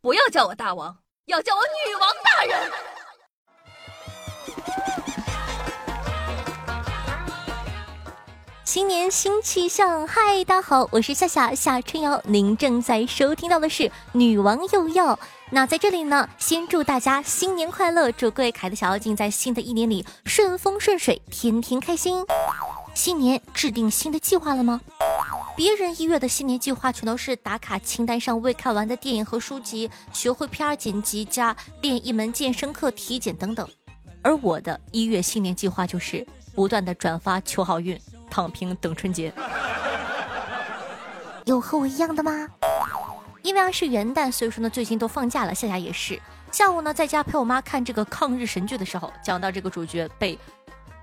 不要叫我大王，要叫我女王大人。新年新气象，嗨，大家好，我是夏夏夏春瑶，您正在收听到的是《女王又要》。那在这里呢，先祝大家新年快乐，祝各位可爱的小妖精在新的一年里顺风顺水，天天开心。新年制定新的计划了吗？别人一月的新年计划全都是打卡清单上未看完的电影和书籍，学会 PR 剪辑加练一门健身课、体检等等，而我的一月新年计划就是不断的转发求好运。躺平等春节，有和我一样的吗？因为啊是元旦，所以说呢最近都放假了，夏夏也是。下午呢在家陪我妈看这个抗日神剧的时候，讲到这个主角被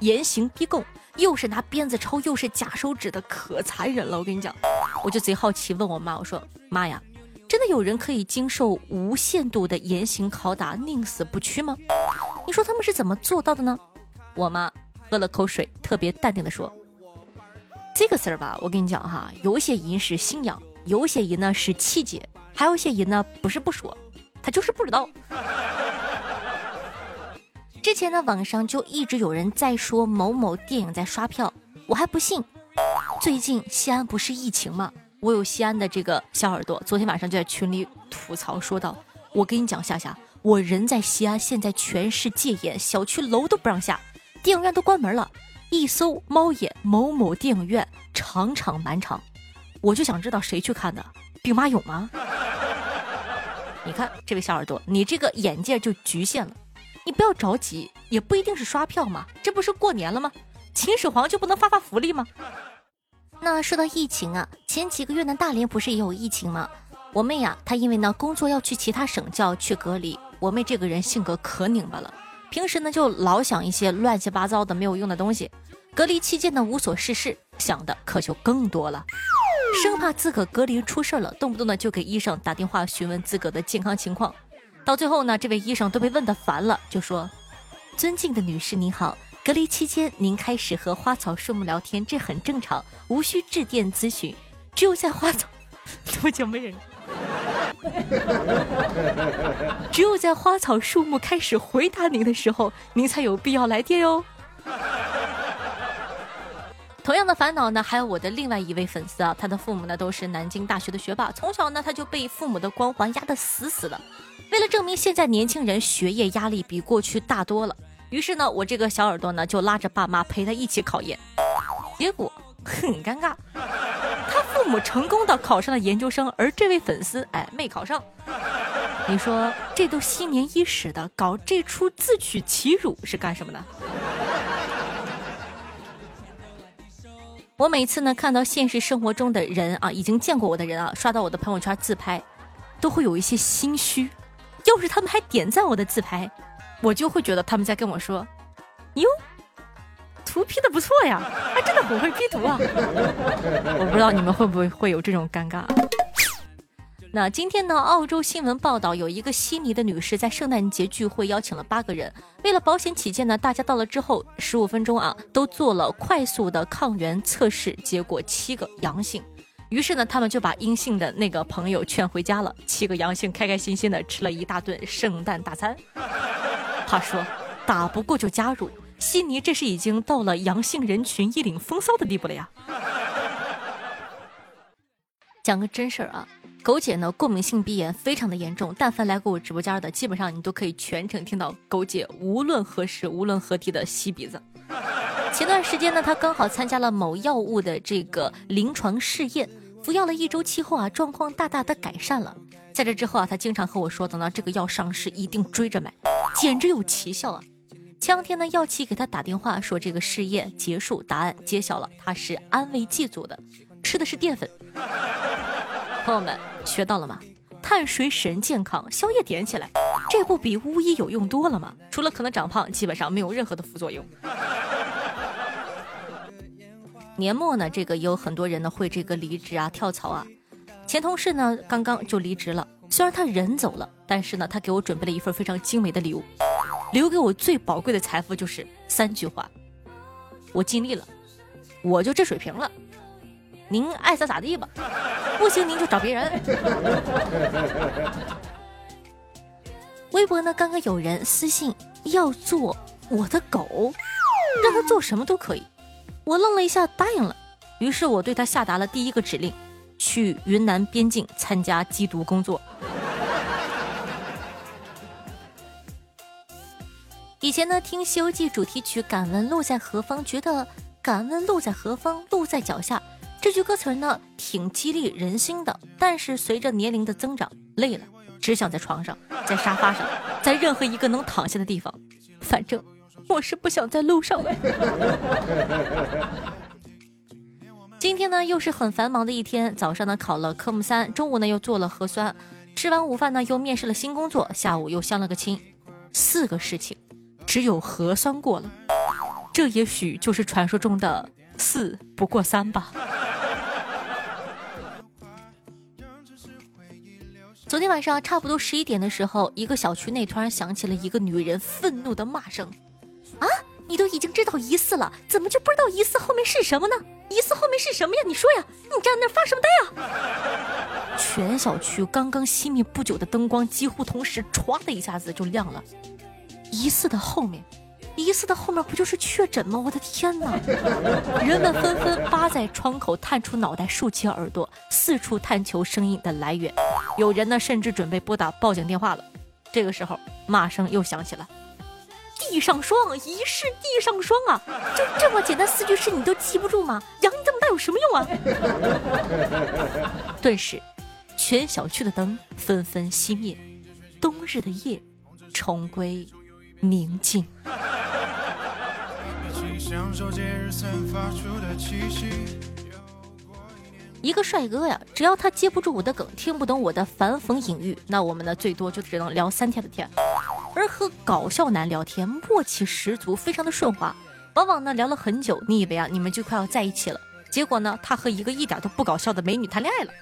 严刑逼供，又是拿鞭子抽，又是假手指的，可残忍了。我跟你讲，我就贼好奇，问我妈，我说妈呀，真的有人可以经受无限度的严刑拷打，宁死不屈吗？你说他们是怎么做到的呢？我妈喝了口水，特别淡定的说。这个事儿吧，我跟你讲哈，有些人是信仰，有些人呢是气节，还有些人呢不是不说，他就是不知道。之前呢，网上就一直有人在说某某电影在刷票，我还不信。最近西安不是疫情吗？我有西安的这个小耳朵，昨天晚上就在群里吐槽说道：“我跟你讲，夏夏，我人在西安，现在全市戒严，小区楼都不让下，电影院都关门了。”一搜猫眼某某电影院场场满场，我就想知道谁去看的，兵马俑吗？你看这位小耳朵，你这个眼界就局限了。你不要着急，也不一定是刷票嘛，这不是过年了吗？秦始皇就不能发发福利吗？那说到疫情啊，前几个月呢，大连不是也有疫情吗？我妹呀，她因为呢工作要去其他省，就要去隔离。我妹这个人性格可拧巴了。平时呢就老想一些乱七八糟的没有用的东西，隔离期间呢无所事事，想的可就更多了，生怕自个隔离出事了，动不动呢就给医生打电话询问自个的健康情况，到最后呢这位医生都被问的烦了，就说：“尊敬的女士您好，隔离期间您开始和花草树木聊天，这很正常，无需致电咨询，只有在花草，多久没人？” 只有在花草树木开始回答您的时候，您才有必要来电哟。同样的烦恼呢，还有我的另外一位粉丝啊，他的父母呢都是南京大学的学霸，从小呢他就被父母的光环压得死死的。为了证明现在年轻人学业压力比过去大多了，于是呢，我这个小耳朵呢就拉着爸妈陪他一起考研，结果很尴尬。他父母成功的考上了研究生，而这位粉丝哎没考上。你说这都新年伊始的，搞这出自取其辱是干什么呢？我每次呢看到现实生活中的人啊，已经见过我的人啊，刷到我的朋友圈自拍，都会有一些心虚。要是他们还点赞我的自拍，我就会觉得他们在跟我说：“哟。”图 P 的不错呀，还真的很会 P 图啊！我不知道你们会不会会有这种尴尬。那今天呢，澳洲新闻报道，有一个悉尼的女士在圣诞节聚会邀请了八个人，为了保险起见呢，大家到了之后十五分钟啊，都做了快速的抗原测试，结果七个阳性。于是呢，他们就把阴性的那个朋友劝回家了，七个阳性开开心心的吃了一大顿圣诞大餐。他说，打不过就加入。悉尼这是已经到了阳性人群一领风骚的地步了呀！讲个真事儿啊，狗姐呢过敏性鼻炎非常的严重，但凡来过我直播间的，基本上你都可以全程听到狗姐无论何时无论何地的吸鼻子。前段时间呢，他刚好参加了某药物的这个临床试验，服药了一周期后啊，状况大大的改善了。在这之后啊，他经常和我说，等到这个药上市一定追着买，简直有奇效啊！前两天呢，药企给他打电话说这个试验结束，答案揭晓了，他是安慰剂组的，吃的是淀粉。朋友们学到了吗？碳水使人健康，宵夜点起来，这不比巫医有用多了吗？除了可能长胖，基本上没有任何的副作用。年末呢，这个也有很多人呢会这个离职啊、跳槽啊。前同事呢刚刚就离职了，虽然他人走了，但是呢他给我准备了一份非常精美的礼物。留给我最宝贵的财富就是三句话：我尽力了，我就这水平了，您爱咋咋地吧。不行您就找别人。微博呢，刚刚有人私信要做我的狗，让他做什么都可以。我愣了一下，答应了。于是我对他下达了第一个指令：去云南边境参加缉毒工作。以前呢，听《西游记》主题曲《敢问路在何方》，觉得“敢问路在何方，路在脚下”这句歌词呢，挺激励人心的。但是随着年龄的增长，累了，只想在床上，在沙发上，在任何一个能躺下的地方。反正我是不想在路上了。今天呢，又是很繁忙的一天。早上呢，考了科目三，中午呢又做了核酸，吃完午饭呢又面试了新工作，下午又相了个亲，四个事情。只有核酸过了，这也许就是传说中的四不过三吧。昨天晚上差不多十一点的时候，一个小区内突然响起了一个女人愤怒的骂声：“啊，你都已经知道疑似了，怎么就不知道疑似后面是什么呢？疑似后面是什么呀？你说呀，你站那发什么呆呀？”全小区刚刚熄灭不久的灯光，几乎同时歘的一下子就亮了。疑似的后面，疑似的后面不就是确诊吗？我的天哪！人们纷纷扒在窗口，探出脑袋，竖起耳朵，四处探求声音的来源。有人呢，甚至准备拨打报警电话了。这个时候，骂声又响起了：“地上霜，疑是地上霜啊！就这么简单四句诗，你都记不住吗？养你这么大有什么用啊？” 顿时，全小区的灯纷纷熄灭，冬日的夜重归。宁静。一个帅哥呀，只要他接不住我的梗，听不懂我的反讽隐喻，那我们呢最多就只能聊三天的天。而和搞笑男聊天，默契十足，非常的顺滑。往往呢聊了很久，你以为啊你们就快要在一起了，结果呢他和一个一点都不搞笑的美女谈恋爱了。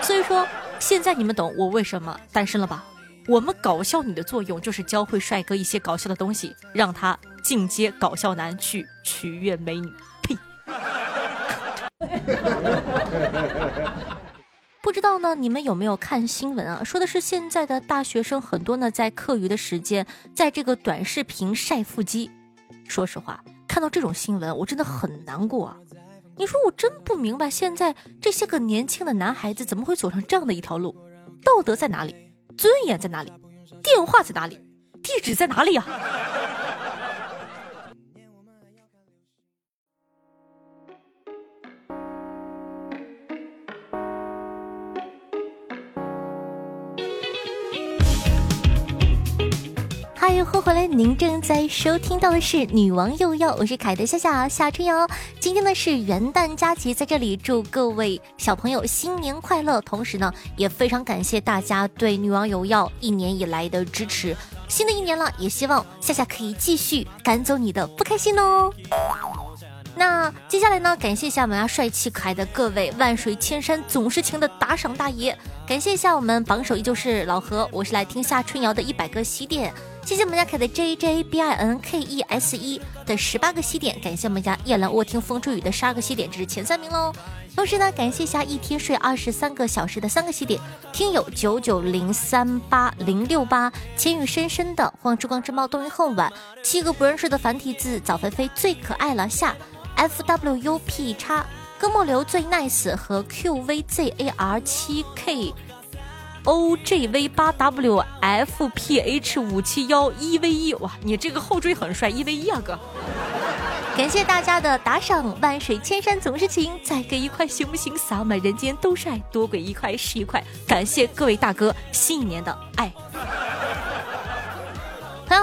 所以说，现在你们懂我为什么单身了吧？我们搞笑女的作用就是教会帅哥一些搞笑的东西，让他进阶搞笑男去取悦美女。呸！不知道呢，你们有没有看新闻啊？说的是现在的大学生很多呢，在课余的时间，在这个短视频晒腹肌。说实话，看到这种新闻，我真的很难过啊！你说我真不明白，现在这些个年轻的男孩子怎么会走上这样的一条路？道德在哪里？尊严在哪里？电话在哪里？地址在哪里呀？又回来！您正在收听到的是《女王又要》，我是凯的夏夏夏春瑶。今天呢是元旦佳节，在这里祝各位小朋友新年快乐。同时呢，也非常感谢大家对《女王有要》一年以来的支持。新的一年了，也希望夏夏可以继续赶走你的不开心哦。那接下来呢，感谢一下我们啊帅气可爱的各位万水千山总是情的打赏大爷，感谢一下我们榜首依旧是老何，我是来听夏春瑶的一百个喜点。谢谢我们家凯的 J J B I N K E S E 的十八个西点，感谢我们家夜阑卧听风吹雨的十二个西点，这是前三名喽。同时呢，感谢一下一天睡二十三个小时的三个西点，听友九九零三八零六八，浅雨深深的黄之光之猫冬云恨晚，七个不认识的繁体字早菲菲最可爱了下 F W U P 叉哥莫流最 nice 和 Q V Z A R 七 K。O J V 八 W F P H 五七幺一 V 一哇，你这个后缀很帅，一 V 一啊哥！感谢大家的打赏，万水千山总是情，再给一块行不行？洒满人间都帅，多给一块是一块。感谢各位大哥新一年的爱。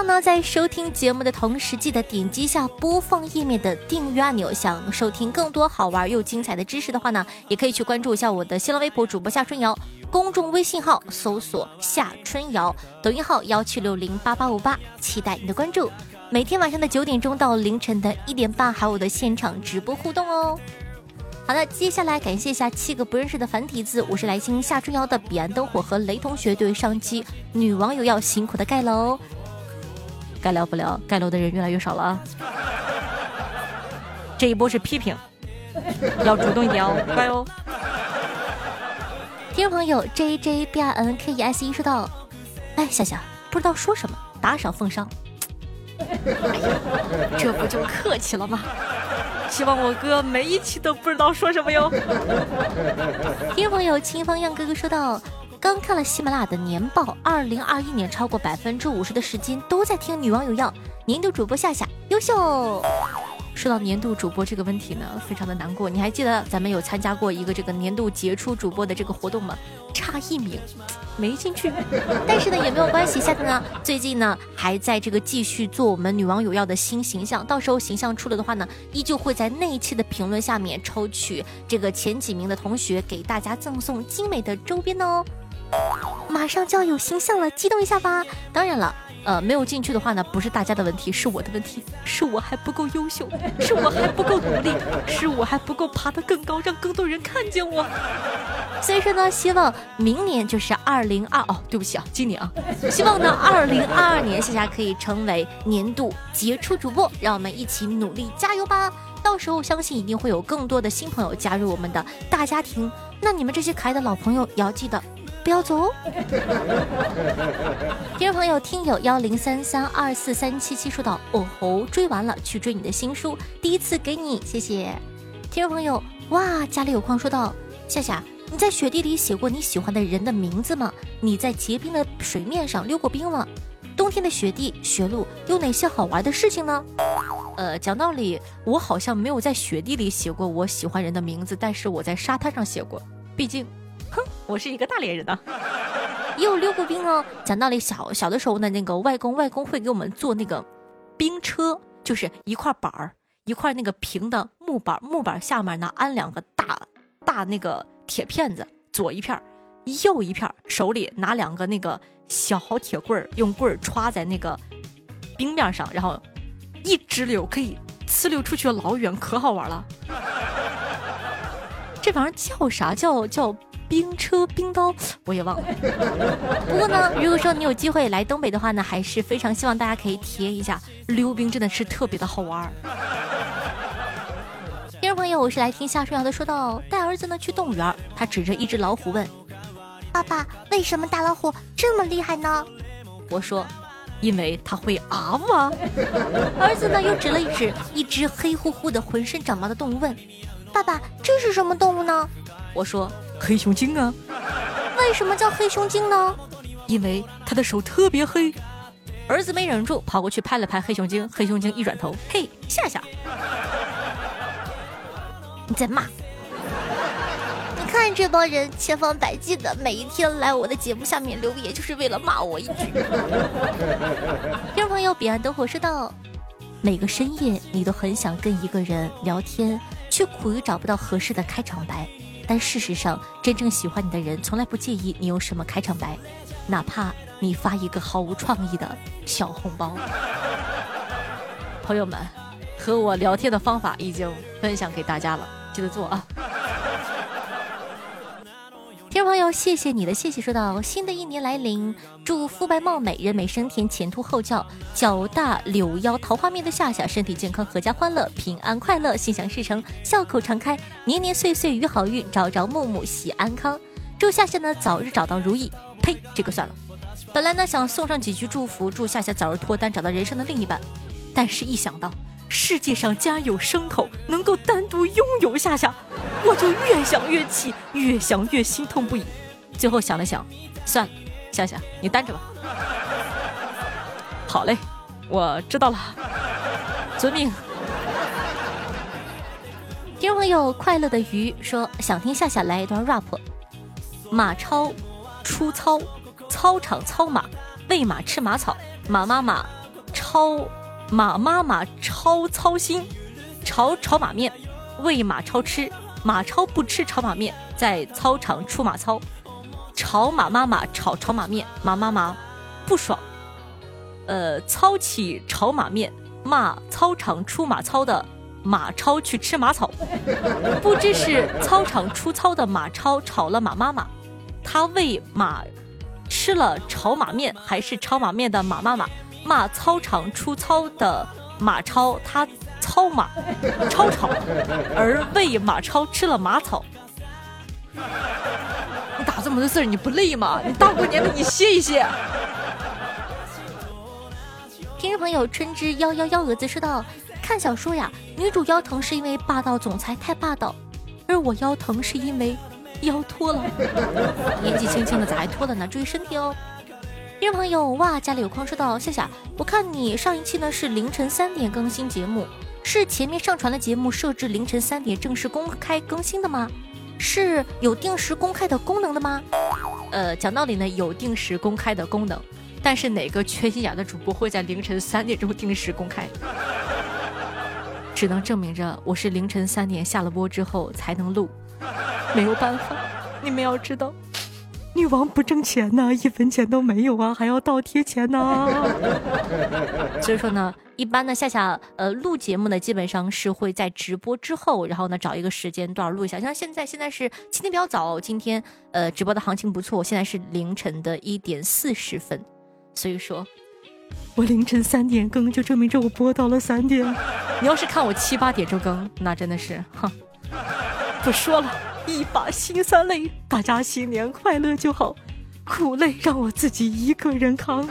那，在收听节目的同时，记得点击下播放页面的订阅按钮。想收听更多好玩又精彩的知识的话呢，也可以去关注一下我的新浪微博主播夏春瑶。公众微信号搜索夏春瑶，抖音号幺七六零八八五八，期待你的关注。每天晚上的九点钟到凌晨的一点半，还有我的现场直播互动哦。好的，接下来感谢一下七个不认识的繁体字，我是来听夏春瑶的彼岸灯火和雷同学对上期女网友要辛苦的盖楼，盖楼不聊，盖楼的人越来越少了啊。这一波是批评，要主动一点哦，乖哦。听众朋友 J J B R N K E S 一说到：“哎，夏夏不知道说什么，打赏奉上。哎呀，这不就客气了吗？希望我哥每一期都不知道说什么哟。听众朋友清风样哥哥说道：“刚看了喜马拉雅的年报，二零二一年超过百分之五十的时间都在听女网友要年度主播夏夏优秀。说到年度主播这个问题呢，非常的难过。你还记得咱们有参加过一个这个年度杰出主播的这个活动吗？差一名，没进去。但是呢也没有关系，夏夏呢最近呢还在这个继续做我们女网友要的新形象。到时候形象出了的话呢，依旧会在那一期的评论下面抽取这个前几名的同学，给大家赠送精美的周边哦。马上就要有形象了，激动一下吧！当然了。呃，没有进去的话呢，不是大家的问题，是我的问题，是我还不够优秀，是我还不够努力，是我还不够爬得更高，让更多人看见我。所以说呢，希望明年就是二零二哦，对不起啊，今年啊，希望呢二零二二年夏夏可以成为年度杰出主播，让我们一起努力加油吧！到时候相信一定会有更多的新朋友加入我们的大家庭，那你们这些可爱的老朋友也要记得。不要走！听众朋友，听友幺零三三二四三七七说道：“哦吼，追完了，去追你的新书，第一次给你，谢谢。”听众朋友，哇，家里有矿说道：“夏夏，你在雪地里写过你喜欢的人的名字吗？你在结冰的水面上溜过冰吗？冬天的雪地、雪路有哪些好玩的事情呢？”呃，讲道理，我好像没有在雪地里写过我喜欢人的名字，但是我在沙滩上写过，毕竟。哼，我是一个大连人呢，也有溜过冰哦。讲道理，小小的时候呢，那个外公外公会给我们做那个冰车，就是一块板儿，一块那个平的木板，木板下面呢安两个大大那个铁片子，左一片，右一片，手里拿两个那个小铁棍儿，用棍儿插在那个冰面上，然后一直溜，可以呲溜出去老远，可好玩了。这玩意儿叫啥？叫叫。冰车冰刀我也忘了，不过呢，如果说你有机会来东北的话呢，还是非常希望大家可以体验一下溜冰，真的是特别的好玩。听众朋友，我是来听夏春瑶的，说到带儿子呢去动物园，他指着一只老虎问：“爸爸，为什么大老虎这么厉害呢？”我说：“因为它会啊呜啊。”儿子呢又指了一指一只黑乎乎的、浑身长毛的动物问：“爸爸，这是什么动物呢？”我说。黑熊精啊！为什么叫黑熊精呢？因为他的手特别黑。儿子没忍住，跑过去拍了拍黑熊精。黑熊精一转头，嘿，夏夏，你在骂？你看这帮人千方百计的，每一天来我的节目下面留言，就是为了骂我一句。听众朋友，彼岸灯火说道：每个深夜，你都很想跟一个人聊天，却苦于找不到合适的开场白。但事实上，真正喜欢你的人从来不介意你用什么开场白，哪怕你发一个毫无创意的小红包。朋友们，和我聊天的方法已经分享给大家了，记得做啊！听众朋友，谢谢你的谢谢。说到新的一年来临，祝肤白貌美、人美声甜、前凸后翘、脚大柳腰、桃花面的夏夏身体健康、阖家欢乐、平安快乐、心想事成、笑口常开、年年岁岁与好运、朝朝暮暮喜安康。祝夏夏呢早日找到如意。呸，这个算了。本来呢想送上几句祝福，祝夏夏早日脱单，找到人生的另一半，但是一想到。世界上竟然有牲口能够单独拥有夏夏，我就越想越气，越想越心痛不已。最后想了想，算了，夏夏你单着吧。好嘞，我知道了，遵命。听众朋友，快乐的鱼说想听夏夏来一段 rap。马超出操，操场操马，喂马吃马草，马妈妈超。马妈妈超操心，炒炒马面，喂马超吃，马超不吃炒马面，在操场出马操，炒马妈妈炒炒马面，马妈妈不爽，呃，操起炒马面，骂操场出马操的马超去吃马草，不知是操场出操的马超炒了马妈妈，他喂马吃了炒马面，还是炒马面的马妈妈？骂操场出操的马超，他操马超吵，而喂马超吃了马草。你打这么多字儿，你不累吗？你大过年的，你歇一歇。听众朋友春之幺幺幺蛾子说道：“看小说呀，女主腰疼是因为霸道总裁太霸道，而我腰疼是因为腰脱了。年纪轻轻的咋还脱了呢？注意身体哦。”听众朋友哇，家里有矿说道：“夏夏，我看你上一期呢是凌晨三点更新节目，是前面上传的节目设置凌晨三点正式公开更新的吗？是有定时公开的功能的吗？呃，讲道理呢，有定时公开的功能。”但是哪个缺心眼的主播会在凌晨三点钟定时公开？只能证明着我是凌晨三点下了播之后才能录，没有办法。你们要知道，女王不挣钱呢，一分钱都没有啊，还要倒贴钱呢。所以说呢，一般呢，夏夏呃录节目呢，基本上是会在直播之后，然后呢找一个时间段录一下。像现在现在是今天比较早，今天呃直播的行情不错，现在是凌晨的一点四十分。所以说，我凌晨三点更，就证明着我播到了三点。你要是看我七八点钟更，那真的是，哼，不说了，一把辛酸泪。大家新年快乐就好，苦累让我自己一个人扛。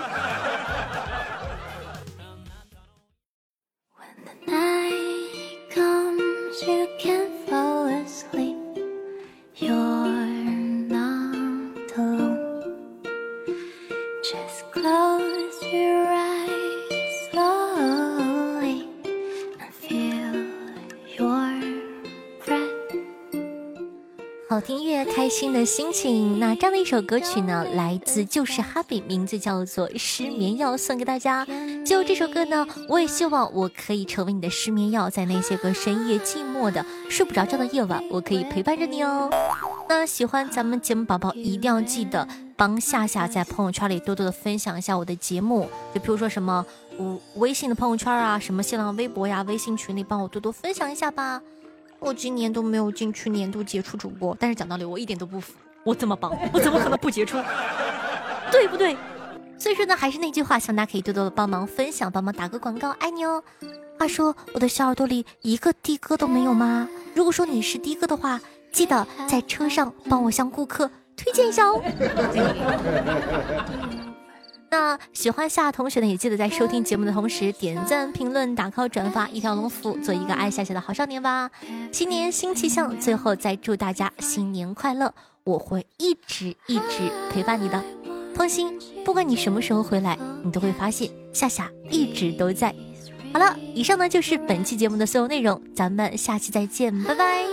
好听音乐，开心的心情。那这样的一首歌曲呢，来自就是哈比，名字叫做《失眠药》，送给大家。就这首歌呢，我也希望我可以成为你的失眠药，在那些个深夜寂寞的睡不着觉的夜晚，我可以陪伴着你哦。那喜欢咱们节目宝宝，一定要记得帮夏夏在朋友圈里多多的分享一下我的节目，就比如说什么微微信的朋友圈啊，什么新浪微博呀、微信群里，帮我多多分享一下吧。我今年都没有进去年度杰出主播，但是讲道理，我一点都不服。我这么棒，我怎么可能不杰出？对不对？所以说呢，还是那句话，希望大家可以多多的帮忙分享，帮忙打个广告，爱你哦。话说，我的小耳朵里一个的哥都没有吗？如果说你是的哥的话，记得在车上帮我向顾客推荐一下哦。那喜欢夏同学呢，也记得在收听节目的同时点赞、评论、打 call、转发，一条龙服务，做一个爱夏夏的好少年吧。新年新气象，最后再祝大家新年快乐！我会一直一直陪伴你的，放心，不管你什么时候回来，你都会发现夏夏一直都在。好了，以上呢就是本期节目的所有内容，咱们下期再见，拜拜。